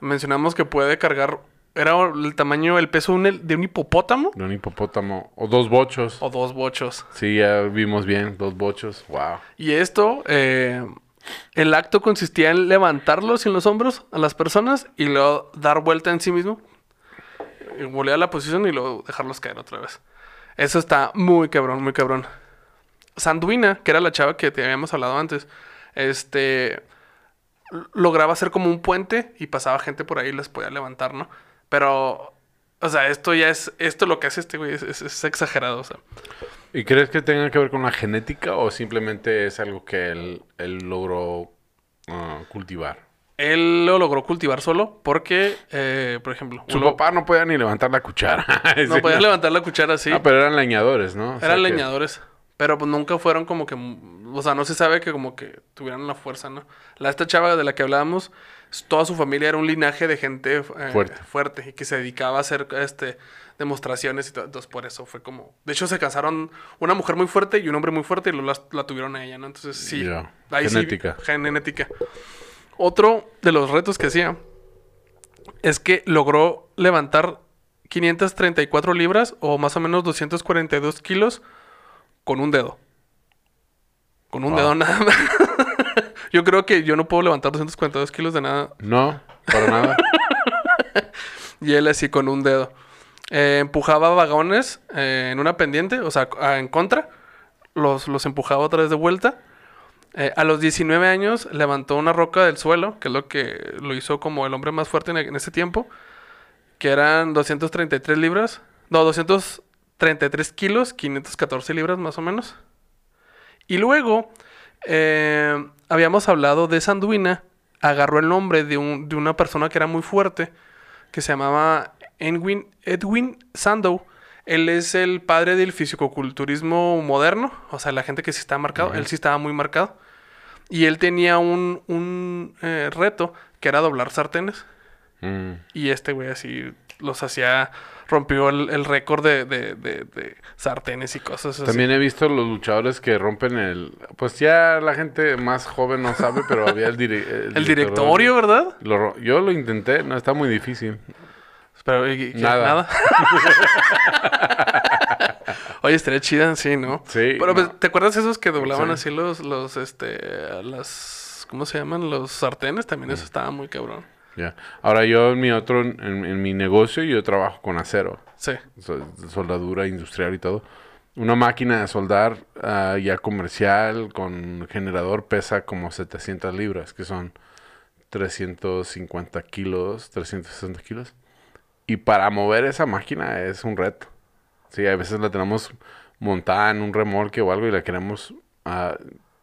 Speaker 1: Mencionamos que puede cargar, era el tamaño, el peso de un, hel- de un hipopótamo
Speaker 3: De un hipopótamo. O dos bochos.
Speaker 1: o dos bochos.
Speaker 3: Sí, ya vimos bien, dos bochos. Wow.
Speaker 1: Y esto, eh, el acto consistía en levantarlos en los hombros a las personas y luego dar vuelta en sí mismo. A la posición y luego dejarlos caer otra vez. Eso está muy cabrón, muy cabrón. Sanduina, que era la chava que te habíamos hablado antes, este lograba hacer como un puente y pasaba gente por ahí y les podía levantar, ¿no? Pero, o sea, esto ya es, esto lo que hace este güey es, es- es exagerado, o sea.
Speaker 3: ¿Y crees que tenga que ver con la genética o simplemente es algo que él, él logró ah, cultivar?
Speaker 1: Él lo logró cultivar solo porque, eh, por ejemplo,
Speaker 3: Su
Speaker 1: uno-
Speaker 3: papá no podía ni levantar la cuchara.
Speaker 1: no
Speaker 3: Sí,
Speaker 1: podía levantar la cuchara así.
Speaker 3: Ah, pero eran leñadores, ¿no? O sea
Speaker 1: Eran
Speaker 3: que-
Speaker 1: leñadores. Pero pues nunca fueron como que... O sea, no se sabe que como que tuvieran la fuerza, ¿no? La esta chava de la que hablábamos, toda su familia era un linaje de gente eh,
Speaker 3: Fuerte.
Speaker 1: fuerte y que se dedicaba a hacer este demostraciones y todo. Entonces por eso fue como... De hecho se casaron una mujer muy fuerte y un hombre muy fuerte y las- la, tuvieron a ella, ¿no? Entonces sí.
Speaker 3: Ya.
Speaker 1: ahí sí,
Speaker 3: Genética.
Speaker 1: genética. Otro de los retos que hacía es que logró levantar 534 libras o más o menos 242 kilos con un dedo. Con un
Speaker 3: Wow.
Speaker 1: dedo nada más. yo creo que yo no puedo levantar 242 kilos de nada.
Speaker 3: No, para nada.
Speaker 1: Y él así con un dedo. Eh, empujaba vagones eh, en una pendiente, o sea, en contra. Los, los empujaba otra vez de vuelta. Eh, a los 19 años levantó una roca del suelo, que es lo que lo hizo como el hombre más fuerte en, ese tiempo. Que eran 233 libras. No, 233 kilos, 514 libras más o menos. Y luego, habíamos hablado de Sanduina. Agarró el nombre de, un- de una persona que era muy fuerte, que se llamaba Edwin, Edwin Sandow. Él es el padre del fisicoculturismo moderno, o sea, la gente que sí está marcado. Él sí estaba muy marcado. Y él tenía un, un eh, reto que era doblar sartenes.
Speaker 3: Mm.
Speaker 1: Y este güey así los hacía, rompió el, el récord de, de- de- de sartenes y cosas así.
Speaker 3: También he visto los luchadores que rompen el... Pues ya la gente más joven no sabe, pero había el, dire-
Speaker 1: El directorio, ¿verdad?
Speaker 3: Lo yo lo intenté, no, está muy difícil.
Speaker 1: Pero, ¿y- y-
Speaker 3: Nada.
Speaker 1: Oye, estaría chida, sí, ¿no?
Speaker 3: Sí,
Speaker 1: Pero, pues,
Speaker 3: no.
Speaker 1: ¿te acuerdas esos que doblaban
Speaker 3: Sí.
Speaker 1: así los, los, este, las, ¿cómo se llaman? Los sartenes, también
Speaker 3: Mm.
Speaker 1: eso estaba muy cabrón.
Speaker 3: Ya. Ahora yo en mi otro, en, en mi negocio, yo trabajo con acero.
Speaker 1: Sí.
Speaker 3: so- soldadura industrial y todo. Una máquina de soldar ah, ya comercial con generador pesa como 700 libras, que son 350 kilos, 360 kilos. Y para mover esa máquina es un reto. Sí, a veces la tenemos montada en un remolque o algo y la queremos ah,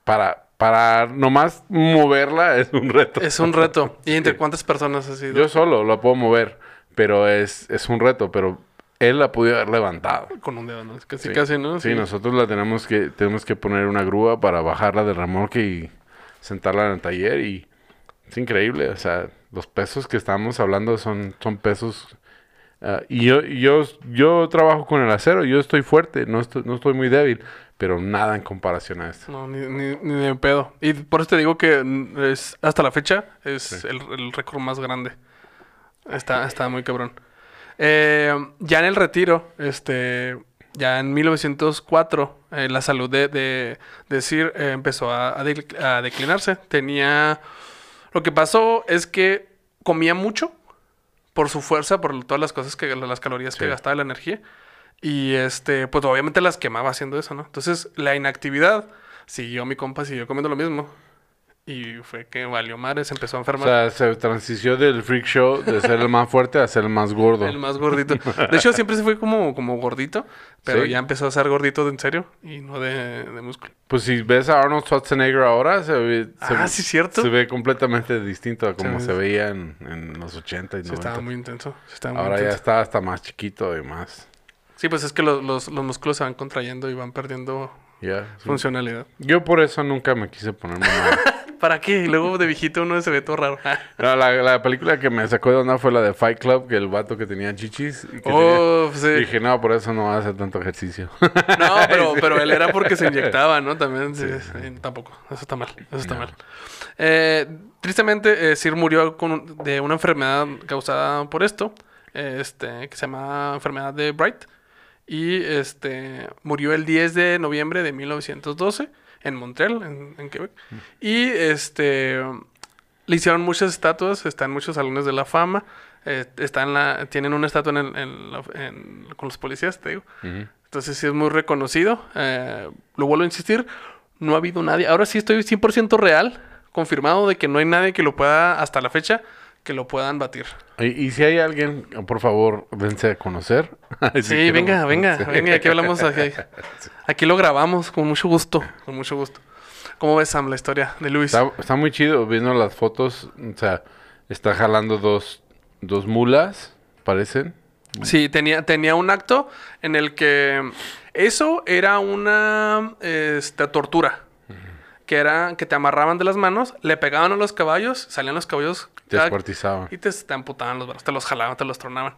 Speaker 3: para para nomás moverla es un reto.
Speaker 1: Es un reto. ¿Y entre cuántas personas has sido?
Speaker 3: Yo solo la puedo mover, pero es, es un reto, pero él la pudo haber levantado.
Speaker 1: Con un dedo, ¿no? Casi,
Speaker 3: Sí.
Speaker 1: casi, ¿no?
Speaker 3: Sí, nosotros la tenemos que, tenemos que poner una grúa para bajarla del remolque y sentarla en el taller y es increíble, o sea, los pesos que estamos hablando son, son pesos ah, y yo, yo, yo trabajo con el acero, yo estoy fuerte, no estoy, no estoy muy débil, pero nada en comparación a esto.
Speaker 1: No, ni, ni, ni de pedo. Y por eso te digo que mm, es, hasta la fecha es el, el récord más grande. Está, está muy cabrón. Eh, ya en el retiro, este, ya en 1904, eh, la salud de, de, de Sir eh, empezó a, a declinarse. Tenía... Lo que pasó es que comía mucho, por su fuerza, por todas las cosas que, las calorías que gastaba la energía. Y este, pues obviamente las quemaba haciendo eso, ¿no? Entonces, la inactividad, siguió mi compa, siguió comiendo lo mismo. Y fue que valió madre, se empezó a
Speaker 3: O
Speaker 1: enfermar.
Speaker 3: sea, se transició del freak show de ser el más fuerte a ser el más gordo.
Speaker 1: El más gordito. De hecho, siempre se fue como, como gordito, pero
Speaker 3: Sí.
Speaker 1: ya empezó a ser gordito de en serio y no de, de músculo.
Speaker 3: Pues si ves a Arnold Schwarzenegger ahora, se ve, se,
Speaker 1: Ah, sí, cierto.
Speaker 3: se ve completamente distinto a como
Speaker 1: Se
Speaker 3: se,
Speaker 1: ve-
Speaker 3: veía en, en los 80 y
Speaker 1: Sí,
Speaker 3: 90.
Speaker 1: estaba muy intenso. sí, estaba muy
Speaker 3: ahora ya está hasta más chiquito y más.
Speaker 1: Sí, pues es que los, los, los músculos se van contrayendo y van perdiendo
Speaker 3: sí.
Speaker 1: funcionalidad.
Speaker 3: Yo por eso nunca me quise poner mamado.
Speaker 1: ¿Para qué? Y luego de viejito uno se ve todo raro.
Speaker 3: No, la, la película que me sacó de onda fue la de Fight Club, que el vato que tenía chichis. y que
Speaker 1: oh, sí.
Speaker 3: Dije, no, por eso no va a hacer tanto ejercicio.
Speaker 1: No, pero, pero él era porque se inyectaba, ¿no? También, sí, sí, tampoco. Eso está mal. Eso está mal. Eh, tristemente, eh, Sir murió con de una enfermedad causada por esto, este, que se llama enfermedad de Bright. Y este murió el 10 de noviembre de 1912 en Montreal, en, en Quebec. Y este le hicieron muchas estatuas, está en muchos salones de la fama. eh, está en la, tienen una estatua en el- en la- en- con los policías, te digo. Entonces sí es muy reconocido. Eh, lo vuelvo a insistir, no ha habido nadie. Ahora sí estoy 100% real, confirmado de que no hay nadie que lo pueda, hasta la fecha, que lo puedan batir.
Speaker 3: Y, y si hay alguien, por favor, dense a conocer.
Speaker 1: Sí,
Speaker 3: quiero-
Speaker 1: venga, venga,
Speaker 3: Sí.
Speaker 1: venga, aquí hablamos, aquí, aquí lo grabamos con mucho gusto, con mucho gusto. ¿Cómo ves, Sam, la historia de Luis?
Speaker 3: Está, está muy chido viendo las fotos. O sea, está jalando dos, dos mulas, parecen.
Speaker 1: Sí, tenía, tenía un acto en el que eso era una este, tortura. Que era que te amarraban de las manos, le pegaban a los caballos, salían los caballos
Speaker 3: Te
Speaker 1: cada-
Speaker 3: descuartizaban.
Speaker 1: y te, te amputaban los brazos, te los jalaban, te los tronaban.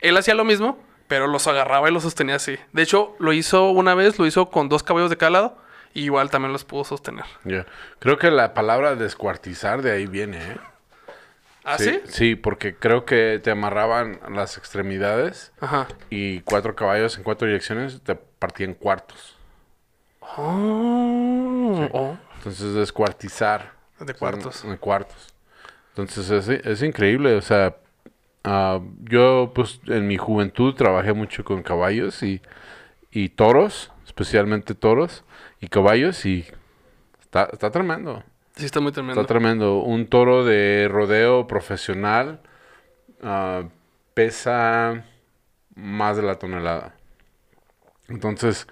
Speaker 1: Él hacía lo mismo, pero los agarraba y los sostenía así. De hecho, lo hizo una vez, lo hizo con dos caballos de cada lado, y igual también los pudo sostener.
Speaker 3: Ya. Creo que la palabra descuartizar de ahí viene, ¿eh?
Speaker 1: ¿Ah, sí?
Speaker 3: Sí, porque creo que te amarraban las extremidades
Speaker 1: Ajá.
Speaker 3: y cuatro caballos en cuatro direcciones te partían cuartos.
Speaker 1: Oh, oh.
Speaker 3: Entonces, descuartizar.
Speaker 1: De
Speaker 3: O sea,
Speaker 1: cuartos.
Speaker 3: En cuartos. Entonces, es, es increíble. O sea, ah, yo, pues, en mi juventud trabajé mucho con caballos y, y toros, especialmente toros y caballos, y está, está tremendo.
Speaker 1: Sí, está muy tremendo.
Speaker 3: Está tremendo. Un toro de rodeo profesional ah, pesa más de la tonelada. Entonces,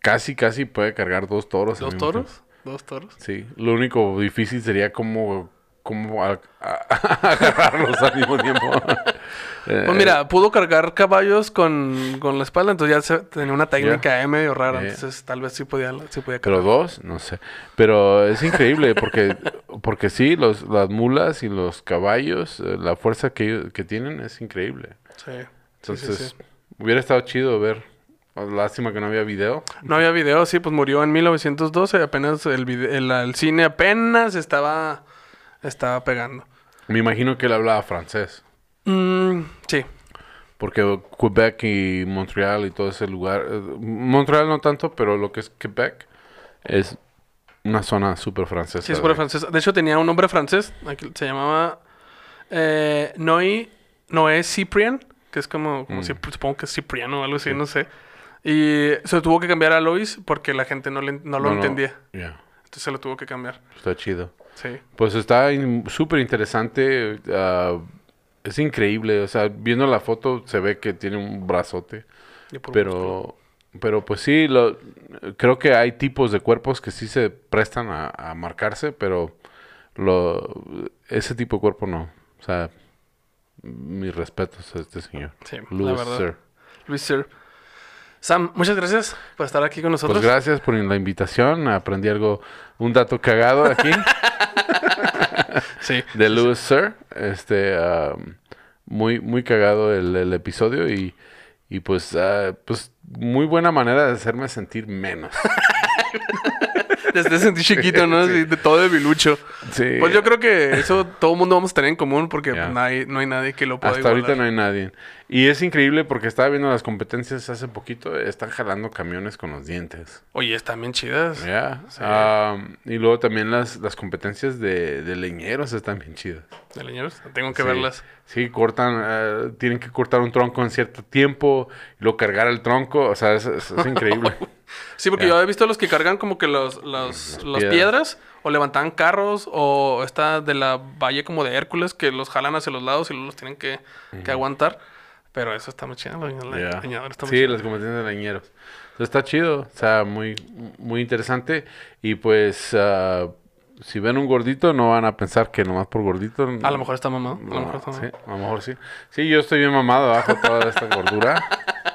Speaker 3: casi, casi puede cargar dos toros.
Speaker 1: ¿Dos
Speaker 3: tiempo.
Speaker 1: toros? ¿Dos toros?
Speaker 3: Sí. Lo único difícil sería cómo, cómo a- a- agarrarlos al mismo tiempo.
Speaker 1: Pues mira, pudo cargar caballos con, con la espalda, entonces ya se- tenía una técnica ahí medio rara, entonces tal vez sí podía, sí podía
Speaker 3: Pero
Speaker 1: cargar.
Speaker 3: dos, no sé. Pero es increíble porque, porque sí, los, las mulas y los caballos, eh, la fuerza que, que tienen es increíble.
Speaker 1: Sí.
Speaker 3: Entonces,
Speaker 1: sí.
Speaker 3: hubiera estado chido ver. Lástima que no había video.
Speaker 1: No había video, sí, pues murió en 1912, apenas el, el cine apenas estaba, estaba pegando.
Speaker 3: Me imagino que él hablaba francés.
Speaker 1: Mm, sí,
Speaker 3: Porque Quebec y Montreal y todo ese lugar. eh, Montreal no tanto, pero lo que es Quebec es una zona súper francesa.
Speaker 1: sí,
Speaker 3: de-
Speaker 1: francesa. De hecho, tenía un nombre francés, se llamaba eh, Noé, Noé Cyprien, que es como, como
Speaker 3: Mm.
Speaker 1: Supongo que es Cipriano o algo así, no sé. Y se tuvo que cambiar a Lois porque la gente no, le- no lo
Speaker 3: No, no,
Speaker 1: entendía.
Speaker 3: ya,
Speaker 1: Entonces se lo tuvo que cambiar.
Speaker 3: está chido.
Speaker 1: Sí.
Speaker 3: Pues está in- súper interesante. ah, es increíble. O sea, viendo la foto se ve que tiene un brazote. Pero, pero pues sí, lo, creo que hay tipos de cuerpos que sí se prestan a, a marcarse, pero lo, ese tipo de cuerpo no. O sea, mis respetos a este señor.
Speaker 1: Sí, verdad.
Speaker 3: Sir.
Speaker 1: Luis Sir. Sam, muchas gracias por estar aquí con nosotros.
Speaker 3: Pues gracias por la invitación. Aprendí algo, un dato cagado aquí
Speaker 1: Sí.
Speaker 3: de Louis Sir. Este, um, muy, muy cagado el, el episodio y, y pues, ah, pues muy buena manera de hacerme sentir menos.
Speaker 1: Te sentí chiquito, ¿no?
Speaker 3: Sí.
Speaker 1: De todo debilucho.
Speaker 3: Sí.
Speaker 1: Pues yo creo que eso todo el mundo vamos a tener en común porque
Speaker 3: Ya.
Speaker 1: no, hay, no hay nadie que lo pueda
Speaker 3: Hasta ahorita no hay nadie. Y es increíble porque estaba viendo las competencias hace poquito. Están jalando camiones con los dientes.
Speaker 1: Oye, están bien chidas.
Speaker 3: Ya.
Speaker 1: Sí.
Speaker 3: Am, y luego también las, las competencias de, de leñeros están bien chidas.
Speaker 1: De leñeros, tengo que
Speaker 3: Sí.
Speaker 1: verlas.
Speaker 3: Sí, cortan, eh, tienen que cortar un tronco en cierto tiempo, y luego cargar el tronco, o sea, es, es- es increíble.
Speaker 1: Sí, porque
Speaker 3: Ya.
Speaker 1: yo he visto los que cargan como que los, los,
Speaker 3: Las piedras.
Speaker 1: piedras. o levantaban carros o está de la valle como de Hércules que los jalan hacia los lados y los tienen que, que aguantar. Pero eso está muy chido. Está muy
Speaker 3: Sí, las competencias de leñeros. Entonces, está chido, o sea, muy, muy interesante. Y pues, ah, si ven un gordito, no van a pensar que nomás por gordito.
Speaker 1: A lo mejor está mamado. A lo
Speaker 3: no,
Speaker 1: mejor está
Speaker 3: sí,
Speaker 1: mamado.
Speaker 3: a lo mejor sí. Sí, yo estoy bien mamado abajo toda esta gordura.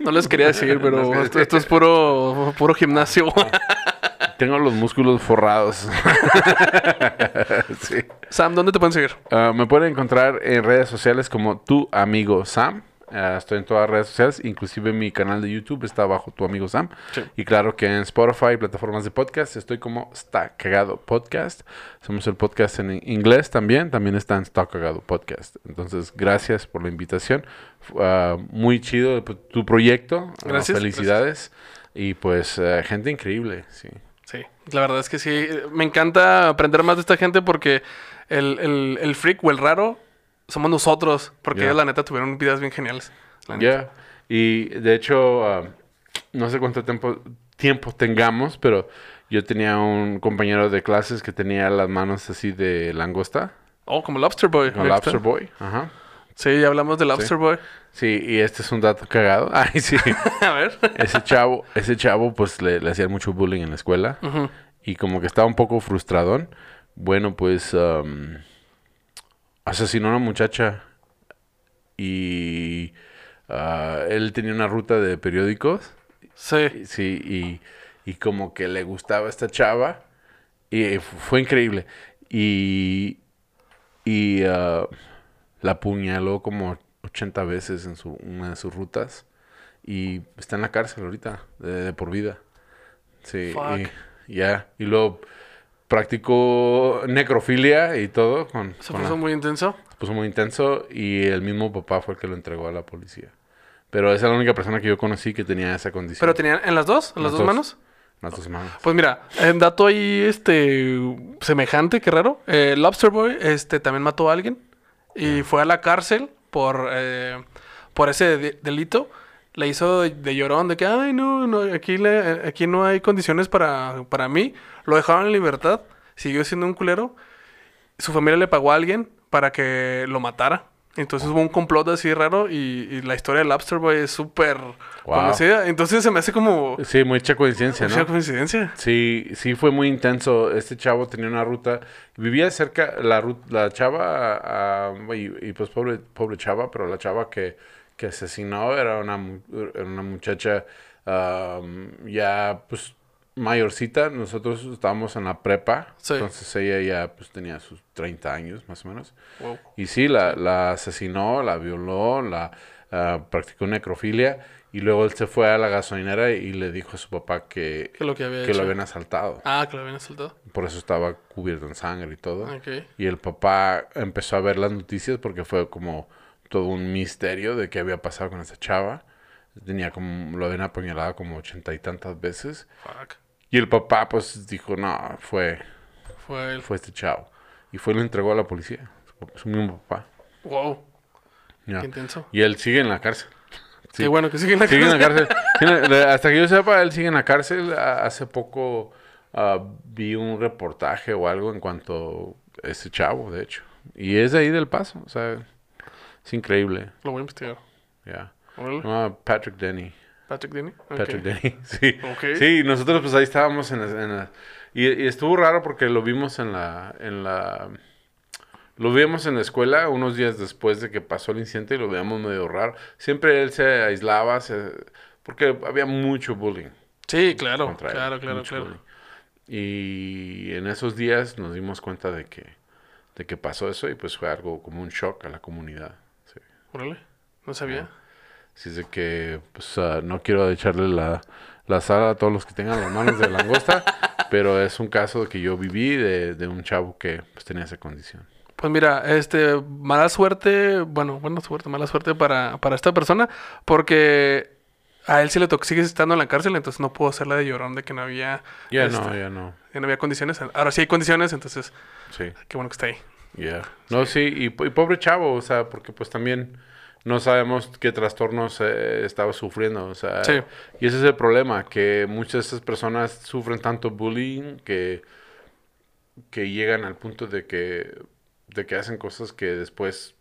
Speaker 1: No les quería decir, pero esto, esto es puro, puro gimnasio.
Speaker 3: Tengo los músculos forrados. sí.
Speaker 1: Sam, ¿dónde te pueden seguir?
Speaker 3: Ah, me pueden encontrar en redes sociales como tu amigo Sam. Ah, estoy en todas las redes sociales, inclusive mi canal de YouTube está bajo tu amigo Sam.
Speaker 1: Sí.
Speaker 3: Y claro que en Spotify, plataformas de podcast, estoy como Está Cagado Podcast. Somos el podcast en inglés también, también está en Está Cagado Podcast. Entonces, gracias por la invitación. Ah, muy chido tu tu proyecto. Ah,
Speaker 1: Gracias,
Speaker 3: felicidades. Y pues, eh, gente increíble, sí.
Speaker 1: Sí, la verdad es que sí. Me encanta aprender más de esta gente porque el, el, el freak o el raro somos nosotros. Porque
Speaker 3: Ya.
Speaker 1: ellos, la neta, tuvieron vidas bien geniales.
Speaker 3: Ya.
Speaker 1: neta.
Speaker 3: Y de hecho, ah, no sé cuánto tiempo, tiempo tengamos, pero yo tenía un compañero de clases que tenía las manos así de langosta.
Speaker 1: Oh, como Lobster Boy.
Speaker 3: Lobster
Speaker 1: está.
Speaker 3: Boy. Ajá.
Speaker 1: Sí, ya hablamos de Lobster Boy.
Speaker 3: Sí, y este es un dato cagado. Ay, sí.
Speaker 1: A ver.
Speaker 3: ese chavo, ese chavo, pues le, le hacían mucho bullying en la escuela. Y como que estaba un poco frustradón. Bueno, pues am, asesinó a una muchacha. Y ah, él tenía una ruta de periódicos.
Speaker 1: Sí.
Speaker 3: Sí, y, y como que le gustaba esta chava. Y fu- fue increíble. Y, y ah, la apuñaló como 80 veces en su, una de sus rutas. Y está en la cárcel ahorita, de, de por vida. Sí,
Speaker 1: Fuck.
Speaker 3: y ya. Y luego practicó necrofilia y todo. Con,
Speaker 1: Se
Speaker 3: con
Speaker 1: puso
Speaker 3: la-
Speaker 1: muy intenso.
Speaker 3: se puso muy intenso y el mismo papá fue el que lo entregó a la policía. Pero esa es la única persona que yo conocí que tenía esa condición.
Speaker 1: Pero tenían en las dos, en las, dos, manos.
Speaker 3: Las dos manos.
Speaker 1: Pues mira, en dato ahí este semejante, qué raro. Eh, Lobster Boy este también mató a alguien y fue a la cárcel por eh, por ese de- delito. Le hizo de, llorón de que ay no, no aquí le, aquí no hay condiciones para, para mí. Lo dejaron en libertad. Siguió siendo un culero. Su familia le pagó a alguien para que lo matara. Entonces hubo un complot así raro y, y la historia de Lobster Boy es súper conocida. Entonces se me hace como
Speaker 3: Sí, mucha coincidencia,
Speaker 1: mucha
Speaker 3: ¿no?
Speaker 1: coincidencia.
Speaker 3: Sí, sí fue muy intenso. Este chavo tenía una ruta, vivía cerca, la, la chava, ah, y, y pues pobre, pobre chava, pero la chava que, que asesinó era una, era una muchacha ya pues mayorcita. Nosotros estábamos en la prepa,
Speaker 1: Sí.
Speaker 3: entonces ella ya pues tenía sus 30 años más o menos.
Speaker 1: Wow.
Speaker 3: Y sí, la, la asesinó, la violó, la ah, practicó necrofilia y luego él se fue a la gasolinera y le dijo a su papá que,
Speaker 1: Que lo que había
Speaker 3: que
Speaker 1: hecho.
Speaker 3: lo habían asaltado.
Speaker 1: Ah, que lo habían soltado.
Speaker 3: Por eso estaba cubierto en sangre y todo. Y el papá empezó a ver las noticias porque fue como todo un misterio de qué había pasado con esa chava. Tenía como, lo habían apuñalado como ochenta y tantas veces.
Speaker 1: Fuck.
Speaker 3: Y el papá pues dijo, no, fue,
Speaker 1: Fue el...
Speaker 3: fue este chavo. Y fue y lo entregó a la policía. Su, su mismo papá.
Speaker 1: Wow.
Speaker 3: Ya.
Speaker 1: Qué intenso.
Speaker 3: Y él sigue en la cárcel. Sí.
Speaker 1: Qué bueno que siguen la
Speaker 3: Sigue en la cárcel. Hasta que yo sepa, él sigue en la cárcel. Hace poco ah, vi un reportaje o algo en cuanto a ese chavo, de hecho. Y es de ahí del paso. O sea, es increíble.
Speaker 1: Lo voy a investigar.
Speaker 3: Ya. Llama Patrick Denny.
Speaker 1: Patrick Denny.
Speaker 3: Patrick Denny, sí. Sí, nosotros pues ahí estábamos en la... en la- y, y estuvo raro porque lo vimos en la... En la lo vimos en la escuela unos días después de que pasó el incidente y lo veíamos medio raro. Siempre él se aislaba se- porque había mucho bullying
Speaker 1: Sí, claro.
Speaker 3: él.
Speaker 1: Claro, claro, claro.
Speaker 3: bullying. Y en esos días nos dimos cuenta de que, de que pasó eso y pues fue algo como un shock a la comunidad.
Speaker 1: Órale. No sabía.
Speaker 3: Así es de que pues, ah, no quiero echarle la, la sal a todos los que tengan las manos de langosta, Pero es un caso que yo viví de, de un chavo que pues, tenía esa condición.
Speaker 1: Pues mira, este, mala suerte, bueno, buena suerte, mala suerte para, para esta persona, porque a él sí le tocó, sigue estando en la cárcel, entonces no pudo hacerla de llorón de que no había,
Speaker 3: Ya
Speaker 1: este,
Speaker 3: no, ya no.
Speaker 1: que no había condiciones. Ahora sí hay condiciones, entonces
Speaker 3: Sí.
Speaker 1: qué bueno que está ahí.
Speaker 3: Ya. No, sí, y, po- y pobre chavo, o sea, porque pues también no sabemos qué trastornos eh, estaba sufriendo, o sea,
Speaker 1: Sí.
Speaker 3: y ese es el problema, que muchas de estas personas sufren tanto bullying que, que llegan al punto de que, de que hacen cosas que después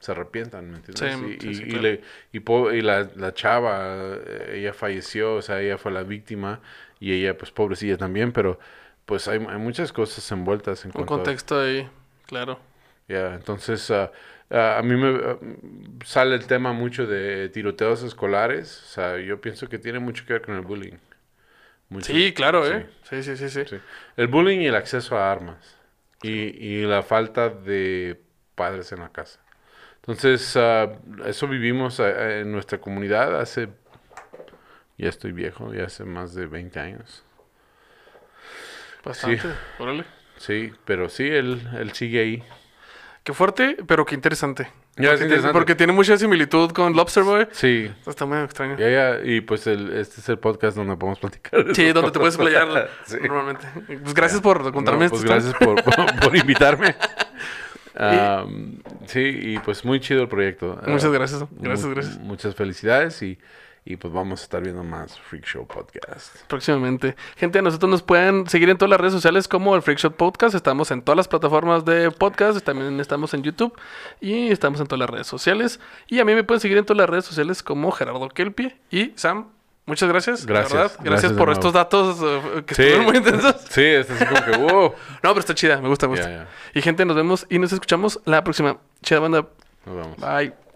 Speaker 3: se arrepientan, ¿me entiendes?
Speaker 1: Sí,
Speaker 3: y,
Speaker 1: sí,
Speaker 3: y-
Speaker 1: sí,
Speaker 3: y
Speaker 1: claro.
Speaker 3: le- y po- y la, la chava, eh, ella falleció, o sea, ella fue la víctima y ella, pues, pobrecilla también, pero pues hay, hay muchas cosas envueltas en
Speaker 1: Un
Speaker 3: cuanto a-
Speaker 1: contexto ahí, claro.
Speaker 3: ya, entonces ah, ah, a mí me ah, sale el tema mucho de tiroteos escolares. O sea, yo pienso que tiene mucho que ver con el bullying. Mucho.
Speaker 1: Sí, claro,
Speaker 3: Sí,
Speaker 1: ¿eh? Sí, sí, sí, sí.
Speaker 3: sí. El bullying y el acceso a armas. Y, y la falta de padres en la casa. Entonces, eso vivimos ah, en nuestra comunidad hace... Ya estoy viejo, ya hace más de 20 años.
Speaker 1: Bastante, órale.
Speaker 3: Sí, pero sí, él, él sigue ahí.
Speaker 1: Qué fuerte, pero qué interesante.
Speaker 3: Ya, es
Speaker 1: porque, tiene,
Speaker 3: interesante.
Speaker 1: porque tiene mucha similitud con Lobster Boy.
Speaker 3: Sí,
Speaker 1: Está muy extraño.
Speaker 3: Ya, ya, y pues el, este es el podcast donde podemos platicar.
Speaker 1: Sí, donde te puedes playar
Speaker 3: Sí.
Speaker 1: normalmente. Pues gracias por contarme
Speaker 3: No, pues
Speaker 1: esto.
Speaker 3: gracias por, por- por invitarme. Sí, y pues muy chido el proyecto.
Speaker 1: Muchas
Speaker 3: Ah,
Speaker 1: gracias, gracias, gracias.
Speaker 3: Muchas felicidades y, y pues vamos a estar viendo más Freak Show Podcast.
Speaker 1: Próximamente. Gente, nosotros nos pueden seguir en todas las redes sociales como el Freak Shot Podcast. Estamos en todas las plataformas de podcast. También estamos en YouTube. Y estamos en todas las redes sociales. Y a mí me pueden seguir en todas las redes sociales como Gerardo Kelpie. Y Sam, muchas gracias.
Speaker 3: Gracias, gracias
Speaker 1: por estos datos eh, que
Speaker 3: Sí.
Speaker 1: estuvieron muy intensos.
Speaker 3: Sí, es así como que, wow.
Speaker 1: No, pero está chida. Me gusta, me gusta. Y gente, nos vemos y nos escuchamos la próxima. Chida banda.
Speaker 3: Nos vemos.
Speaker 1: Bye.